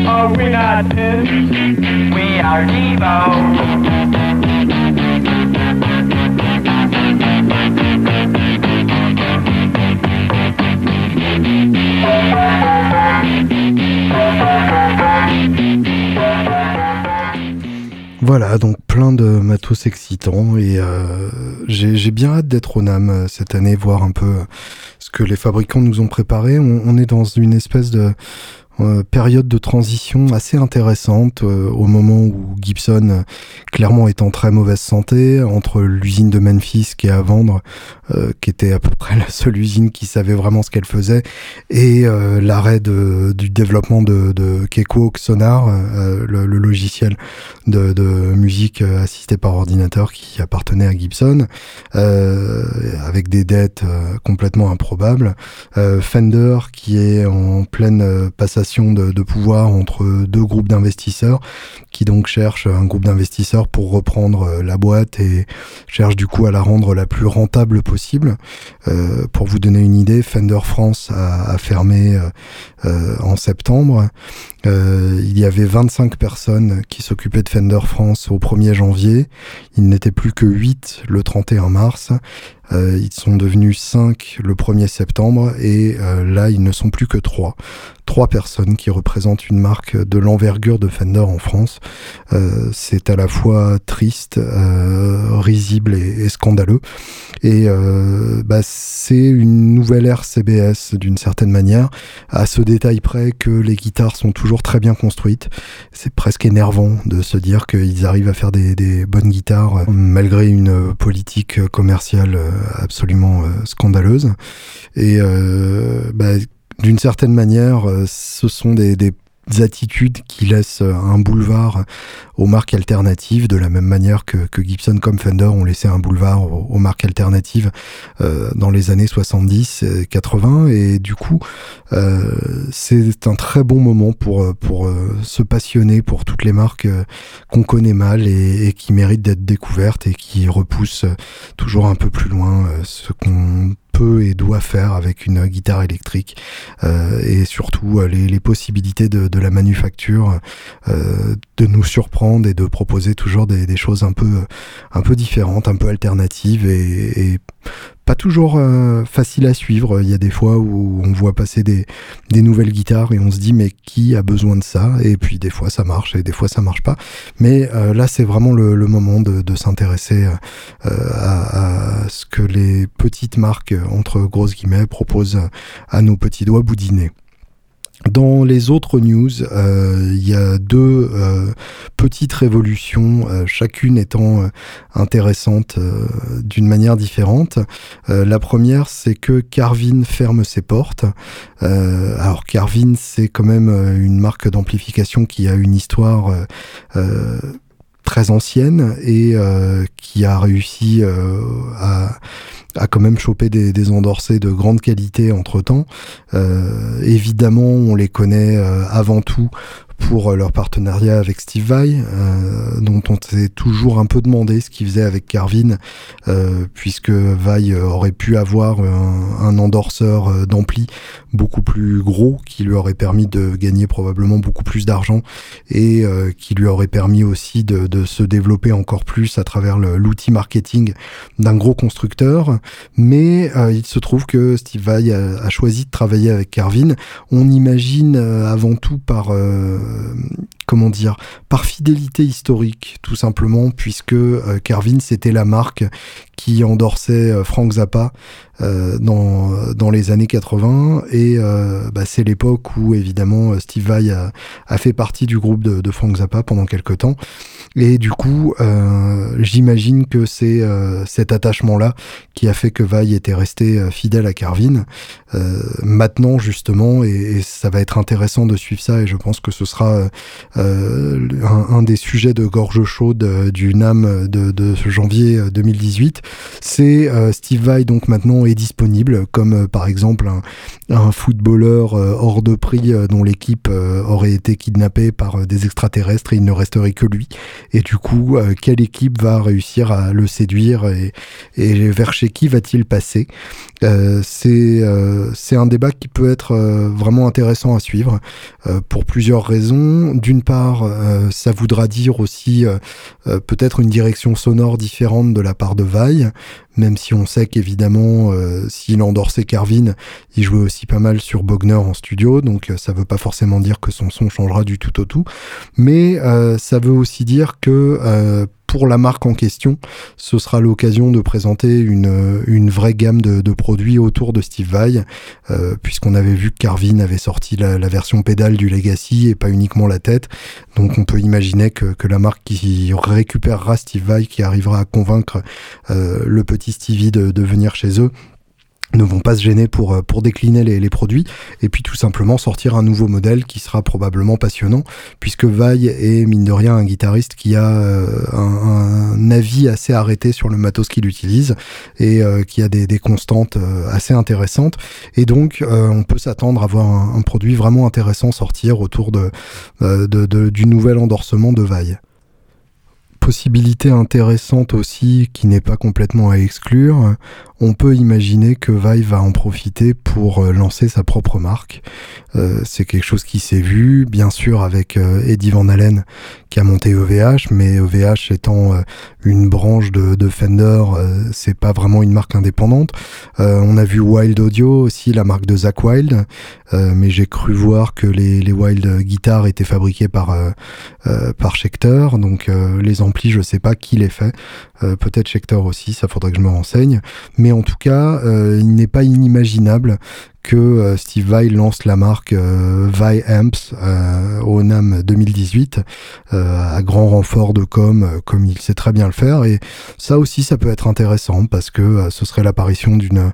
Are we not men? We are Devo. Voilà, donc plein de matos excitants et euh, j'ai bien hâte d'être au NAM euh, cette année, voir un peu ce que les fabricants nous ont préparé. On est dans une espèce de euh, période de transition assez intéressante euh, au moment où Gibson euh, clairement est en très mauvaise santé entre l'usine de Memphis qui est à vendre qui était à peu près la seule usine qui savait vraiment ce qu'elle faisait et l'arrêt du développement de, de Sonar le, logiciel de, de musique assistée par ordinateur qui appartenait à Gibson avec des dettes complètement improbables. Fender qui est en pleine euh, de, pouvoir entre deux groupes d'investisseurs qui donc cherchent un groupe d'investisseurs pour reprendre euh, la boîte et cherche du coup à la rendre la plus rentable possible. Euh, pour vous donner une idée, Fender France a, fermé euh, en septembre. Il y avait 25 personnes qui s'occupaient de Fender France au 1er janvier. Il n'était plus que 8 le 31 mars. Ils sont devenus 5 le 1er septembre et là ils ne sont plus que 3. Trois personnes qui représentent une marque de l'envergure de Fender en France. Euh, c'est à la fois triste, euh, risible et, scandaleux. Et euh, bah, c'est une nouvelle ère CBS d'une certaine manière, à ce détail près que les guitares sont toujours très bien construites. C'est presque énervant de se dire qu'ils arrivent à faire des, des bonnes guitares malgré une politique commerciale euh, absolument euh, scandaleuse. Et euh, bah, d'une certaine manière, euh, ce sont des, des attitudes qui laissent euh, un boulevard aux marques alternatives, de la même manière que, Gibson comme Fender ont laissé un boulevard aux, marques alternatives euh, dans les années 70 et 80. Et du coup, euh, c'est un très bon moment pour, euh, pour se passionner pour toutes les marques qu'on connaît mal et, qui méritent d'être découvertes et qui repoussent toujours un peu plus loin ce qu'on peut et doit faire avec une guitare électrique et surtout les, possibilités de, la manufacture de nous surprendre et de proposer toujours des, choses un peu un peu différentes, un peu alternatives et, pas toujours euh, facile à suivre. Il y a des fois où on voit passer des, nouvelles guitares et on se dit mais qui a besoin de ça? Et puis des fois ça marche et des fois ça marche pas. Mais euh, là c'est vraiment le, moment de, s'intéresser euh, à, à ce que les petites marques entre grosses guillemets proposent à nos petits doigts boudinés. Dans les autres news, euh, il y a deux euh, petites révolutions, euh, chacune étant euh, intéressante euh, d'une manière différente. La première, c'est que Carvin ferme ses portes. Alors Carvin, c'est quand même une marque d'amplification qui a une histoire très ancienne et euh, qui a réussi euh, à, à quand même choper des, des endorsés de grande qualité entre temps. Euh, évidemment, on les connaît avant tout pour euh, leur partenariat avec Steve Vai, euh, dont on s'est toujours un peu demandé ce qu'il faisait avec Carvin, euh, puisque Vai euh, aurait pu avoir un, endorseur euh, d'ampli beaucoup plus gros, qui lui aurait permis de gagner probablement beaucoup plus d'argent et qui lui aurait permis aussi de, de se développer encore plus à travers l'outil marketing d'un gros constructeur. Mais il se trouve que Steve Vai a, a choisi de travailler avec Carvin. On imagine avant tout par comment dire par fidélité historique tout simplement puisque euh, Carvin c'était la marque qui endorsait euh, Frank Zappa euh, dans, dans les années 80 et euh, bah, c'est l'époque où évidemment Steve Vai a, a fait partie du groupe de, de Frank Zappa pendant quelques temps. Et du coup j'imagine que c'est cet attachement là qui a fait que Vai était resté fidèle à Carvin maintenant justement et, et ça va être intéressant de suivre ça et je pense que ce sera euh, un, des sujets de gorge chaude du NAM de, de janvier 2018. C'est Steve Vai donc maintenant est disponible comme par exemple un, footballeur hors de prix dont l'équipe aurait été kidnappée par des extraterrestres et il ne resterait que lui. Et du coup, quelle équipe va réussir à le séduire et, vers chez qui va-t-il passer? Euh, euh, c'est un débat qui peut être euh, vraiment intéressant à suivre pour plusieurs raisons. D'une part, ça voudra dire aussi peut-être une direction sonore différente de la part de Même si on sait qu'évidemment, s'il endorsait Carvin, il jouait aussi pas mal sur Bogner en studio, donc ça veut pas forcément dire que son son changera du tout au tout, mais ça veut aussi dire que pour la marque en question, ce sera l'occasion de présenter une, vraie gamme de, produits autour de Steve Vai, euh, puisqu'on avait vu que Carvin avait sorti la, version pédale du Legacy et pas uniquement la tête. Donc on peut imaginer que, la marque qui récupérera Steve Vai, qui arrivera à convaincre euh, le petit Stevie de venir chez eux, ne vont pas se gêner pour, euh, pour décliner les, produits et puis tout simplement sortir un nouveau modèle qui sera probablement passionnant puisque Vaille est mine de rien un guitariste qui a euh, un, avis assez arrêté sur le matos qu'il utilise et euh, qui a des, des, constantes assez intéressantes. Et donc on peut s'attendre à voir un, un, produit vraiment intéressant sortir autour de, de, de du nouvel endorsement de Vaille. Possibilité intéressante aussi qui n'est pas complètement à exclure, on peut imaginer que Vive va en profiter pour euh, lancer sa propre marque. Euh, c'est quelque chose qui s'est vu, bien sûr, avec euh, Eddie Van Allen qui a monté EVH, mais EVH étant une branche de, de Fender, c'est pas vraiment une marque indépendante. on a vu Wild Audio aussi, la marque de Zach Wild, mais j'ai cru voir que les, les Wild guitares étaient fabriquées par par Schecter, donc les amplis, je sais pas qui les fait. Euh, peut-être Schecter aussi, ça faudrait que je me renseigne. Mais en tout cas, euh, il n'est pas inimaginable que euh, Steve Vai lance la marque euh, Vai Amps euh, au NAM 2018 à grand renfort de com comme il sait très bien le faire. Et ça aussi ça peut être intéressant parce que ce serait l'apparition d'une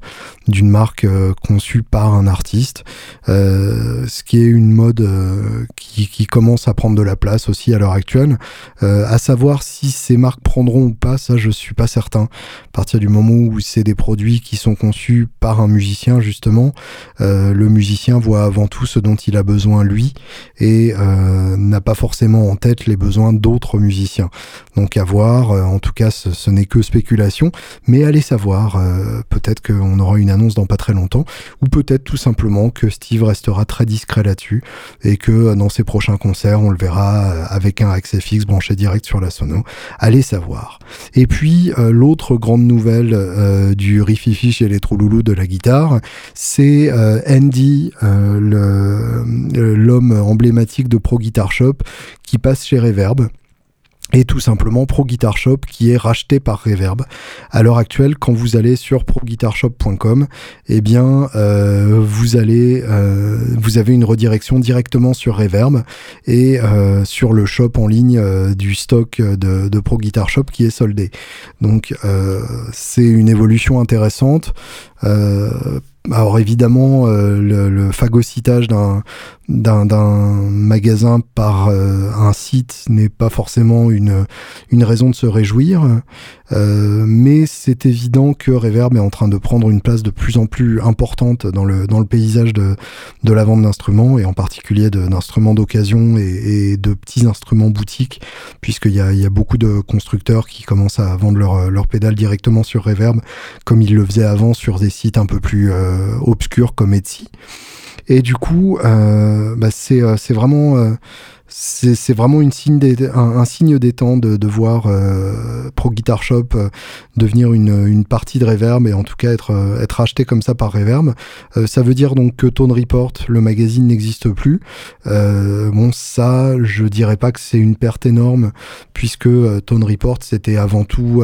d'une marque conçue par un artiste ce qui est une mode qui, qui, commence à prendre de la place aussi à l'heure actuelle. À savoir si ces marques prendront ou pas ça je suis pas certain. À partir du moment où c'est des produits qui sont conçus par un musicien justement euh, le musicien voit avant tout ce dont il a besoin lui et euh, n'a pas forcément en tête les besoins d'autres musiciens. Donc à voir, euh, en tout cas ce, n'est que spéculation, mais allez savoir, peut-être qu'on aura une annonce dans pas très longtemps, ou peut-être tout simplement que Steve restera très discret là-dessus et que dans ses prochains concerts on le verra avec un accès fixe branché direct sur la sono. Allez savoir. Et puis l'autre grande nouvelle du Riffifi chez les Trouloulous de la guitare, c'est euh, Andy, euh, euh, l'homme emblématique de Pro Guitar Shop, qui passe chez Reverb et tout simplement Pro Guitar Shop qui est racheté par Reverb. À l'heure actuelle, quand vous allez sur proguitarshop.com, eh bien vous avez une redirection directement sur Reverb et sur le shop en ligne du stock de, de, Pro Guitar Shop qui est soldé. Donc c'est une évolution intéressante. Alors évidemment, le, le, phagocytage d'un d'un magasin par un site n'est pas forcément une une, raison de se réjouir. Euh, mais c'est évident que Reverb est en train de prendre une place de plus en plus importante dans le, dans le paysage de, de la vente d'instruments, et en particulier d'instruments d'occasion et, de petits instruments boutiques, puisqu'il y a, y a beaucoup de constructeurs qui commencent à vendre leur, leur pédale directement sur Reverb, comme ils le faisaient avant sur des sites un peu plus euh, obscurs comme Etsy. Et du coup, euh, bah c'est vraiment c'est vraiment une signe des, un, signe des temps de, de voir euh, Pro Guitar Shop euh, devenir une, une, partie de Reverb et en tout cas être, euh, être acheté comme ça par Reverb. Euh, ça veut dire donc que Tone Report, le magazine, n'existe plus. bon, ça, je dirais pas que c'est une perte énorme puisque Tone Report, c'était avant tout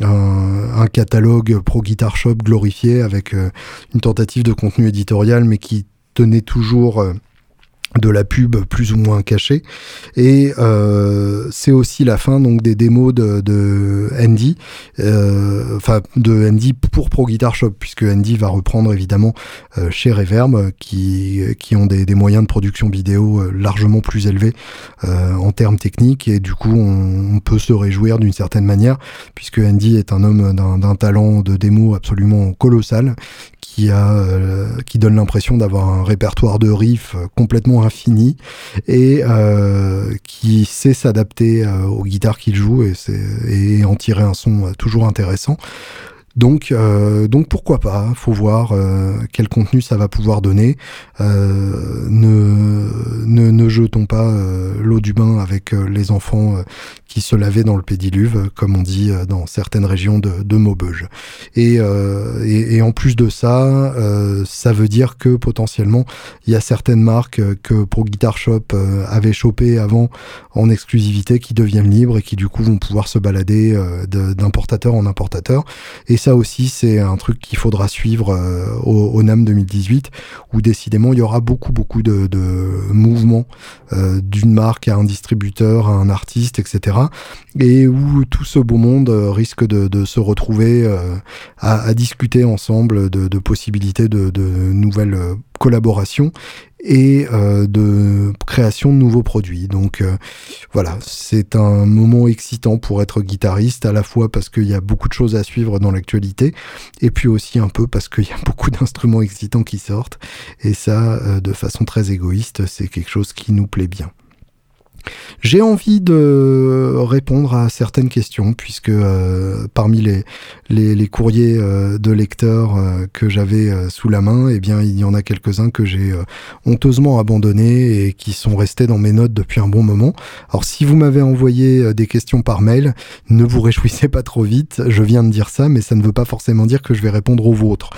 un, catalogue Pro Guitar Shop glorifié avec une tentative de contenu éditorial mais qui tenait toujours de la pub plus ou moins cachée. Et euh, c'est aussi la fin donc des démos de, Andy euh, enfin de Andy pour Pro Guitar Shop puisque Andy va reprendre évidemment euh, chez Reverb qui, ont des, moyens de production vidéo euh, largement plus élevés euh, en termes techniques. Et du coup on, on peut se réjouir d'une certaine manière puisque Andy est un homme d'un talent de démo absolument colossal euh, qui donne l'impression d'avoir un répertoire de riffs complètement infini et euh, qui sait s'adapter euh, aux guitares qu'il joue et, en tirer un son toujours intéressant. Donc, euh, donc pourquoi pas Faut voir euh, quel contenu ça va pouvoir donner. Euh, ne, ne, ne, jetons pas l'eau du bain avec les enfants qui se lavaient dans le pédiluve, comme on dit dans certaines régions de, de Maubeuge. Et, et, et, en plus de ça, ça veut dire que potentiellement il y a certaines marques que Pro Guitar Shop avait chopé avant en exclusivité qui deviennent libres et qui du coup vont pouvoir se balader d'importateur en importateur. Et ça aussi, c'est un truc qu'il faudra suivre euh, au, au, NAM 2018, où décidément, il y aura beaucoup, beaucoup de, de mouvements euh, d'une marque à un distributeur, à un artiste, etc. Et où tout ce beau monde euh, risque de, se retrouver euh, à, discuter ensemble de, possibilités de, nouvelles collaborations et euh, de création de nouveaux produits. Donc euh, voilà, c'est un moment excitant pour être guitariste, à la fois parce qu'il y a beaucoup de choses à suivre dans l'actualité, et puis aussi un peu parce qu'il y a beaucoup d'instruments excitants qui sortent, et ça, euh, de façon très égoïste, c'est quelque chose qui nous plaît bien. J'ai envie de répondre à certaines questions puisque euh, parmi les, courriers euh, de lecteurs euh, que j'avais sous la main, eh bien il y en a quelques-uns que j'ai honteusement abandonnés et qui sont restés dans mes notes depuis un bon moment. Alors si vous m'avez envoyé des questions par mail, ne vous réjouissez pas trop vite. Je viens de dire ça, mais ça ne veut pas forcément dire que je vais répondre aux vôtres.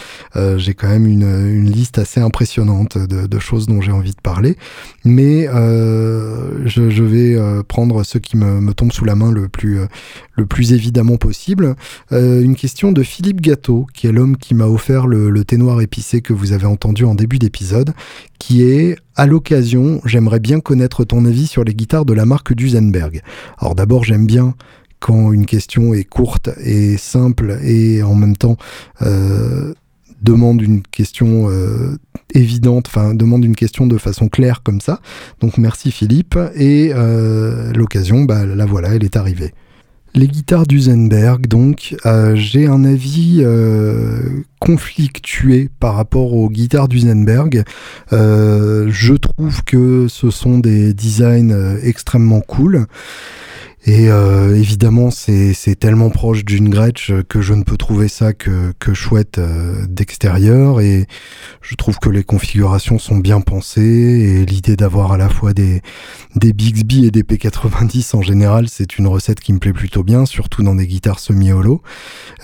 j'ai quand même une, une, liste assez impressionnante de, de choses dont j'ai envie de parler, mais je, je vais euh, prendre ceux qui me, me, tombent sous la main le plus, euh, évidemment possible. Euh, une question de Philippe Gâteau, qui est l'homme qui m'a offert le, le thé noir épicé que vous avez entendu en début d'épisode, qui est à l'occasion, j'aimerais bien connaître ton avis sur les guitares de la marque Duesenberg. Alors d'abord, j'aime bien quand une question est courte et simple et en même temps demande une question euh, évidente, enfin demande une question de façon claire comme ça. Donc merci Philippe et euh, l'occasion, bah, la voilà, elle est arrivée. Les guitares d'Usenberg, donc, euh, j'ai un avis conflictué par rapport aux guitares d'Usenberg. Je trouve que ce sont des designs extrêmement cool. Et euh, évidemment, c'est tellement proche d'une Gretsch que je ne peux trouver ça que, que chouette euh, d'extérieur. Et je trouve que les configurations sont bien pensées. Et l'idée d'avoir à la fois des, des Bixby et des P90 en général, c'est une recette qui me plaît plutôt bien, surtout dans des guitares semi-holo.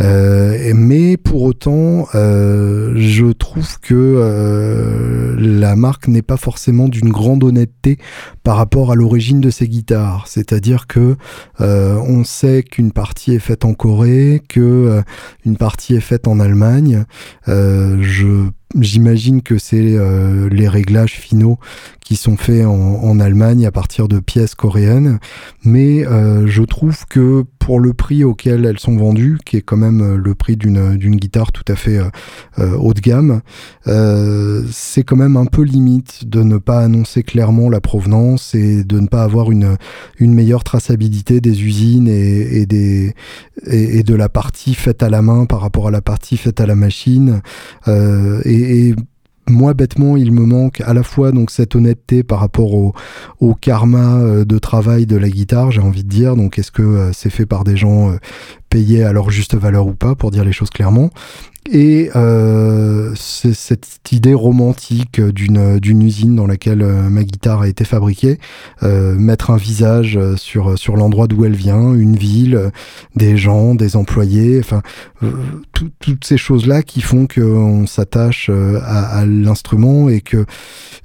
Euh, mais pour autant, euh, je trouve que euh, la marque n'est pas forcément d'une grande honnêteté par rapport à l'origine de ces guitares. C'est-à-dire que on sait qu'une partie est faite en Corée, que euh, une partie est faite en Allemagne. Euh, je J'imagine que c'est euh, les réglages finaux qui sont faits en, Allemagne à partir de pièces coréennes, mais euh, je trouve que pour le prix auquel elles sont vendues, qui est quand même le prix d'une guitare tout à fait euh, haut de gamme, euh, c'est quand même un peu limite de ne pas annoncer clairement la provenance et de ne pas avoir une une meilleure traçabilité des usines et, des et, de la partie faite à la main par rapport à la partie faite à la machine. Euh, et, moi bêtement il me manque à la fois donc cette honnêteté par rapport au, au karma de travail de la guitare j'ai envie de dire. Donc est-ce que euh, c'est fait par des gens euh, payés à leur juste valeur ou pas pour dire les choses clairement et euh, cette idée romantique d'une d'une usine dans laquelle euh, ma guitare a été fabriquée, euh, mettre un visage sur sur l'endroit d'où elle vient, une ville, des gens, des employés, enfin euh, toutes ces choses là qui font qu'on s'attache à, à l'instrument et que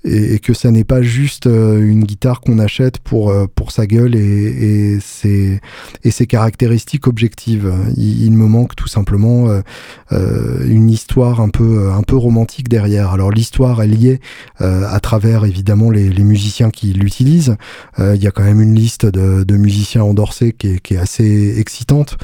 et, et que ça n'est pas juste une guitare qu'on achète pour pour sa gueule et, et ses et ses caractéristiques objectives. Il, il me manque tout simplement euh, une histoire un peu un peu romantique derrière. Alors l'histoire est liée à travers évidemment les, musiciens qui l'utilisent. Il y a quand même une liste de, musiciens endorsés qui est, assez excitante.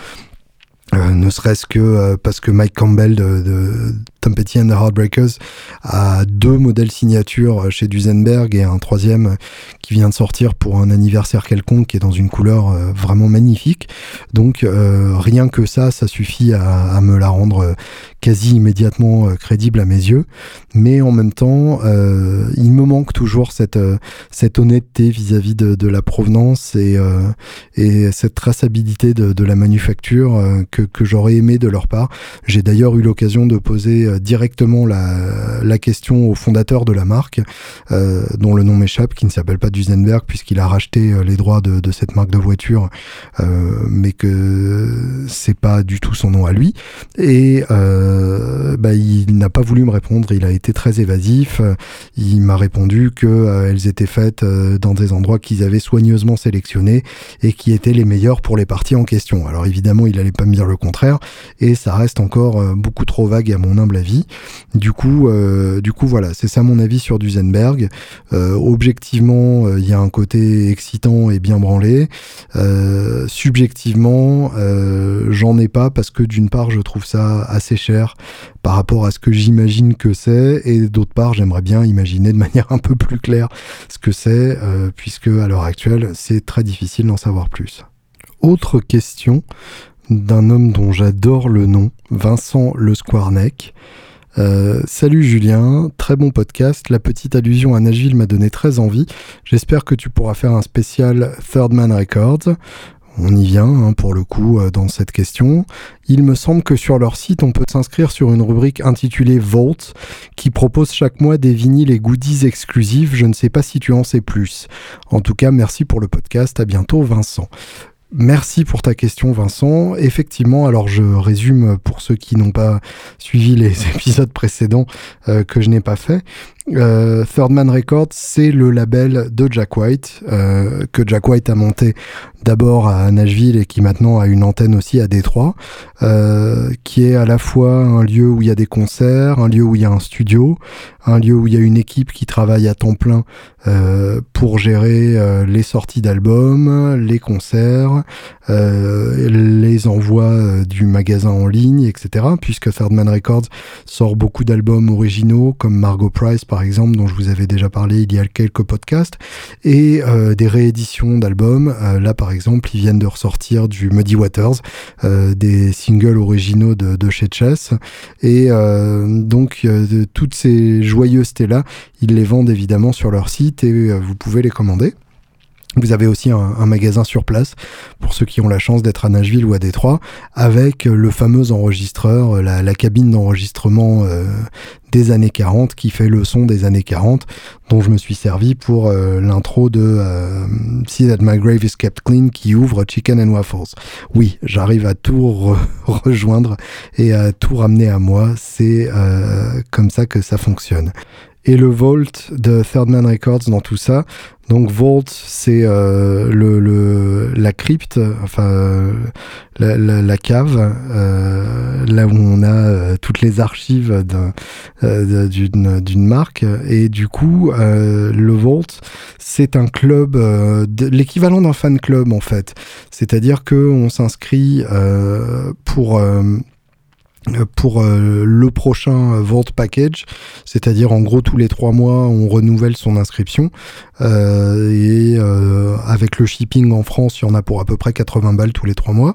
Euh, ne serait-ce que euh, parce que Mike Campbell de, de Tom Petty and the Heartbreakers a deux modèles signature chez Duesenberg et un troisième qui vient de sortir pour un anniversaire quelconque qui est dans une couleur euh, vraiment magnifique. Donc rien que ça, ça suffit à, me la rendre quasi immédiatement crédible à mes yeux. Mais en même temps, il me manque toujours cette, honnêteté vis-à-vis de, la provenance et, et cette traçabilité de, la manufacture que, que j'aurais aimé de leur part. J'ai d'ailleurs eu l'occasion de poser euh, directement la, question au fondateur de la marque, euh, dont le nom m'échappe, qui ne s'appelle pas Duesenberg, puisqu'il a racheté euh, les droits de, de, cette marque de voiture, euh, mais que c'est pas du tout son nom à lui. Et euh, bah, il n'a pas voulu me répondre, il a été très évasif. Il m'a répondu que elles étaient faites dans des endroits qu'ils avaient soigneusement sélectionnés et qui étaient les meilleurs pour les parties en question. Alors évidemment, il allait pas me dire le contraire, et ça reste encore euh, beaucoup trop vague à mon humble avis. Du coup, euh, du coup voilà, c'est ça mon avis sur Duesenberg. Euh, objectivement, il y a un côté excitant et bien branlé. subjectivement, j'en ai pas parce que d'une part, je trouve ça assez cher par rapport à ce que j'imagine que c'est, et d'autre part, j'aimerais bien imaginer de manière un peu plus claire ce que c'est, puisque à l'heure actuelle, c'est très difficile d'en savoir plus. Autre question, d'un homme dont j'adore le nom, Vincent Le Squarneck. Euh, salut Julien, très bon podcast. La petite allusion à Nashville m'a donné très envie. J'espère que tu pourras faire un spécial Third Man Records. On y vient hein, pour le coup euh, dans cette question. Il me semble que sur leur site, on peut s'inscrire sur une rubrique intitulée Vault qui propose chaque mois des vinyles et goodies exclusifs. Je ne sais pas si tu en sais plus. En tout cas, merci pour le podcast. À bientôt, Vincent. Merci pour ta question Vincent. Effectivement, alors je résume pour ceux qui n'ont pas suivi les épisodes précédents euh, que je n'ai pas fait. Euh, Third Man Records, c'est le label de Jack White, euh, que Jack White a monté d'abord à Nashville et qui maintenant a une antenne aussi à Détroit, euh, qui est à la fois un lieu où il y a des concerts, un lieu où il y a un studio, un lieu où il y a une équipe qui travaille à temps plein euh, pour gérer euh, les sorties d'albums, les concerts, euh, les envois du magasin en ligne, etc. Puisque Third Man Records sort beaucoup d'albums originaux comme Margot Price par exemple, dont je vous avais déjà parlé il y a quelques podcasts, et des rééditions d'albums. Là, par exemple, ils viennent de ressortir du Muddy Waters, des singles originaux de, de chez Chess, et donc toutes ces joyeusetés-là, ils les vendent évidemment sur leur site et vous pouvez les commander. Vous avez aussi un, un, magasin sur place pour ceux qui ont la chance d'être à Nashville ou à Détroit avec le fameux enregistreur, la, la cabine d'enregistrement euh, des années 40 qui fait le son des années 40 dont je me suis servi pour euh, l'intro de euh, See That My Grave Is Kept Clean qui ouvre Chicken and Waffles. Oui, j'arrive à tout re rejoindre et à tout ramener à moi. C'est euh, comme ça que ça fonctionne et le Vault de Third Man Records dans tout ça. Donc Vault, c'est euh, le, la crypte, enfin la, cave, euh, là où on a euh, toutes les archives d'une marque. Et du coup, le Vault, c'est un club, l'équivalent d'un fan club en fait. C'est-à-dire que on s'inscrit pour pour euh, le prochain vente package, c'est-à-dire en gros tous les trois mois on renouvelle son inscription euh, et euh, avec le shipping en France il y en a pour à peu près 80 balles tous les trois mois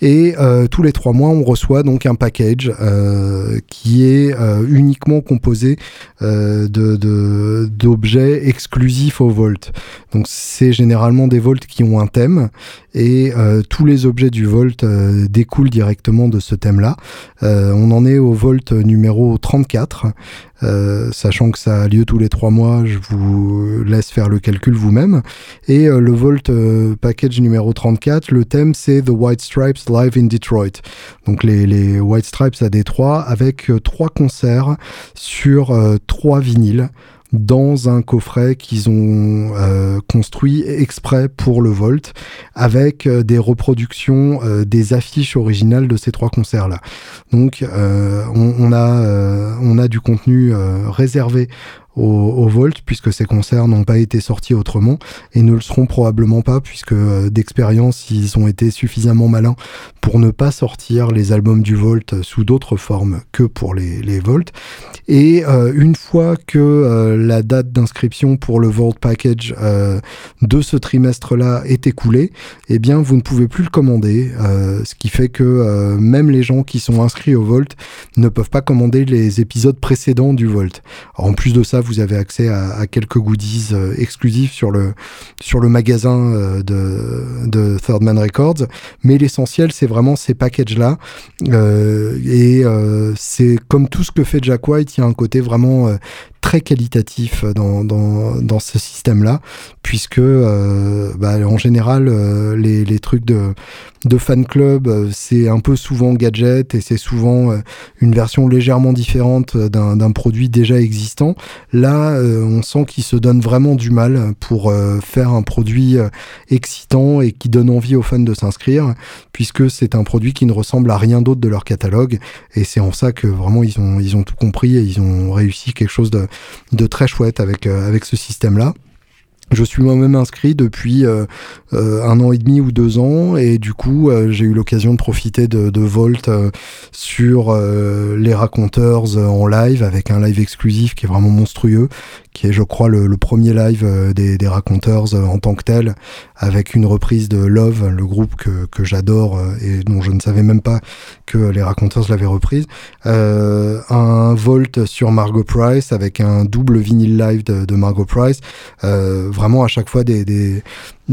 et euh, tous les trois mois on reçoit donc un package euh, qui est euh, uniquement composé de d'objets exclusifs au Volt. Donc c'est généralement des Volts qui ont un thème et tous les objets du Volt découlent directement de ce thème là. Euh, on en est au Volt numéro 34. Euh, sachant que ça a lieu tous les trois mois, je vous laisse faire le calcul vous-même. Et euh, le Volt package numéro 34, le thème c'est The White Stripes Live in Detroit. Donc les, les White Stripes à Détroit avec trois concerts sur trois vinyles dans un coffret qu'ils ont construit exprès pour le Volt, avec des reproductions des affiches originales de ces trois concerts-là. Donc on, on, a, on a du contenu réservé au, Volt, puisque ces concerts n'ont pas été sortis autrement et ne le seront probablement pas, puisque euh, d'expérience, ils ont été suffisamment malins pour ne pas sortir les albums du Volt sous d'autres formes que pour les, les Volt. Et euh, une fois que euh, la date d'inscription pour le Volt Package de ce trimestre-là est écoulée, eh bien, vous ne pouvez plus le commander, ce qui fait que même les gens qui sont inscrits au Volt ne peuvent pas commander les épisodes précédents du Volt. en plus de ça, vous avez accès à, quelques goodies euh, exclusifs sur le, sur le magasin euh, de, de Third Man Records. Mais l'essentiel, c'est vraiment ces packages-là. Euh, et c'est comme tout ce que fait Jack White, il y a un côté vraiment très qualitatif dans, dans, dans ce système-là, puisque euh, bah, en général, euh, les, les, trucs de, de fan club, euh, c'est un peu souvent gadget et c'est souvent une version légèrement différente d'un produit déjà existant. Là, on sent qu'ils se donnent vraiment du mal pour faire un produit excitant et qui donne envie aux fans de s'inscrire, puisque c'est un produit qui ne ressemble à rien d'autre de leur catalogue. Et c'est en ça que vraiment ils ont, ils ont tout compris et ils ont réussi quelque chose de, de très chouette avec, euh, avec ce système-là. Je suis moi-même inscrit depuis euh, euh, un an et demi ou deux ans et du coup j'ai eu l'occasion de profiter de, de Volt sur les raconteurs en live avec un live exclusif qui est vraiment monstrueux, qui est je crois le, premier live des, des raconteurs en tant que tel avec une reprise de Love, le groupe que, que j'adore et dont je ne savais même pas que les raconteurs l'avaient reprise. Euh, un Volt sur Margot Price avec un double vinyle live de, de Margot Price. Euh, vraiment à chaque fois des, des,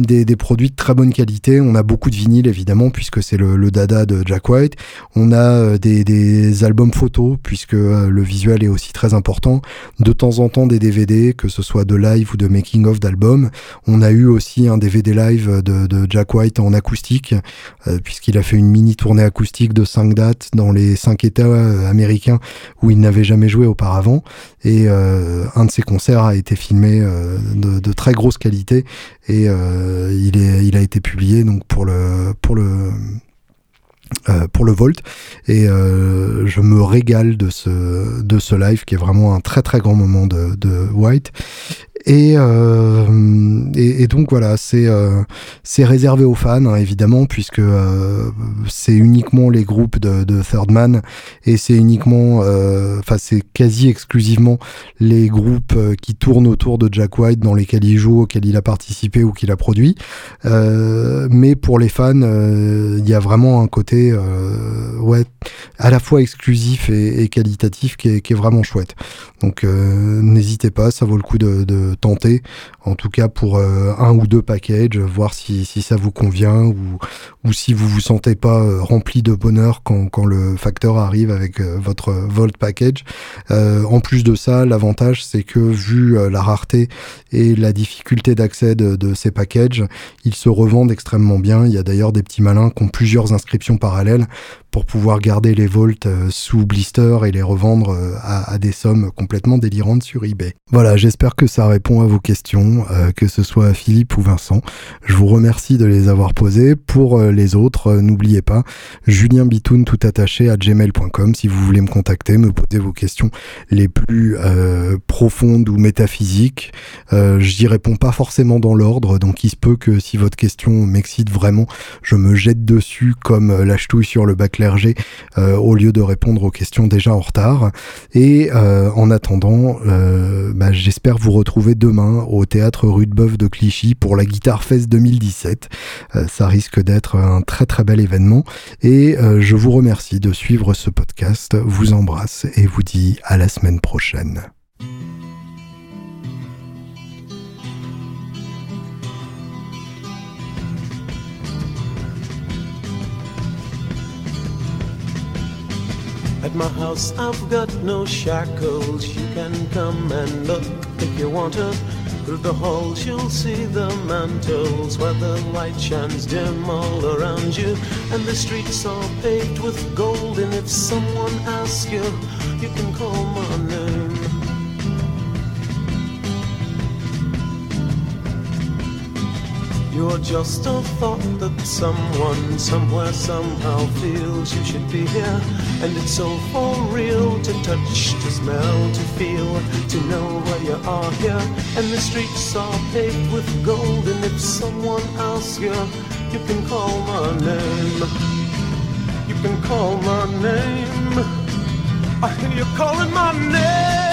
des, produits de très bonne qualité. On a beaucoup de vinyles évidemment puisque c'est le, dada de Jack White. On a euh, des, albums photos puisque euh, le visuel est aussi très important. De temps en temps des DVD, que ce soit de live ou de making of d'albums. On a eu aussi un DVD live de, Jack White en acoustique euh, puisqu'il a fait une mini tournée acoustique de 5 dates dans les 5 États américains où il n'avait jamais joué auparavant. Et un de ses concerts a été filmé de, très grosse qualité et euh, il, a été publié donc pour le, euh, pour le Volt et euh, je me régale de ce de ce live qui est vraiment un très très grand moment de, White euh, et, et, donc voilà, c'est euh, réservé aux fans hein, évidemment puisque c'est uniquement les groupes de, de Third Man et c'est uniquement, enfin c'est quasi exclusivement les groupes qui tournent autour de Jack White dans lesquels il joue, auxquels il a participé ou qu'il a produit. mais pour les fans, il y a vraiment un côté ouais à la fois exclusif et, qualitatif qui est, vraiment chouette. Donc n'hésitez pas, ça vaut le coup de, tenter, en tout cas pour euh, un ou deux packages, voir si, ça vous convient ou, ou si vous vous sentez pas euh, rempli de bonheur quand, quand le facteur arrive avec euh, votre Volt package. en plus de ça, l'avantage c'est que vu la rareté et la difficulté d'accès de, de, ces packages, ils se revendent extrêmement bien. Il y a d'ailleurs des petits malins qui ont plusieurs inscriptions pour pouvoir garder les volts sous blister et les revendre à, à des sommes complètement délirantes sur eBay. Voilà, j'espère que ça répond à vos questions, euh, que ce soit Philippe ou Vincent. Je vous remercie de les avoir posées. Pour euh, les autres, euh, n'oubliez pas, Julien Bitoun tout attaché à gmail.com si vous voulez me contacter, me poser vos questions les plus profondes ou métaphysiques. J'y réponds pas forcément dans l'ordre, donc il se peut que si votre question m'excite vraiment, je me jette dessus comme la sur le bac clergé au lieu de répondre aux questions déjà en retard. Et en attendant, bah, j'espère vous retrouver demain au théâtre Rudebeuf de Clichy pour la Guitare Fest 2017. Euh, ça risque d'être un très très bel événement et euh, je vous remercie de suivre ce podcast, vous embrasse et vous dis à la semaine prochaine. My house, I've got no shackles. You can come and look if you want to. Through the halls, you'll see the mantles where the light shines dim all around you. And the streets are paved with gold. And if someone asks you, you can call my You're just a thought that someone somewhere somehow feels you should be here. And it's so for real to touch, to smell, to feel, to know where you are here. And the streets are paved with gold. And if someone asks you, you can call my name. You can call my name. I hear you calling my name.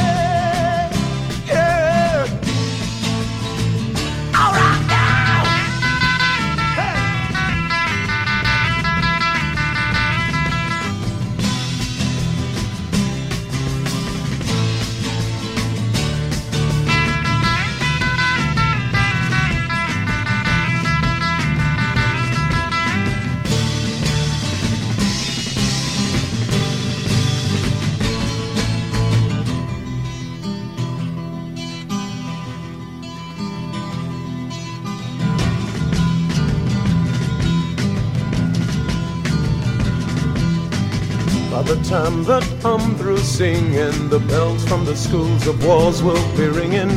By the time that I'm through singing, the bells from the schools of wars will be ringing.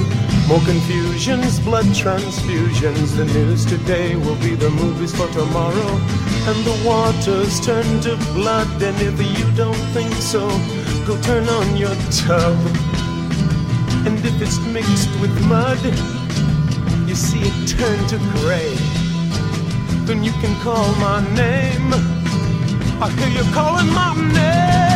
More confusions, blood transfusions. The news today will be the movies for tomorrow. And the waters turn to blood. And if you don't think so, go turn on your tub. And if it's mixed with mud, you see it turn to gray. Then you can call my name. I hear you calling my name.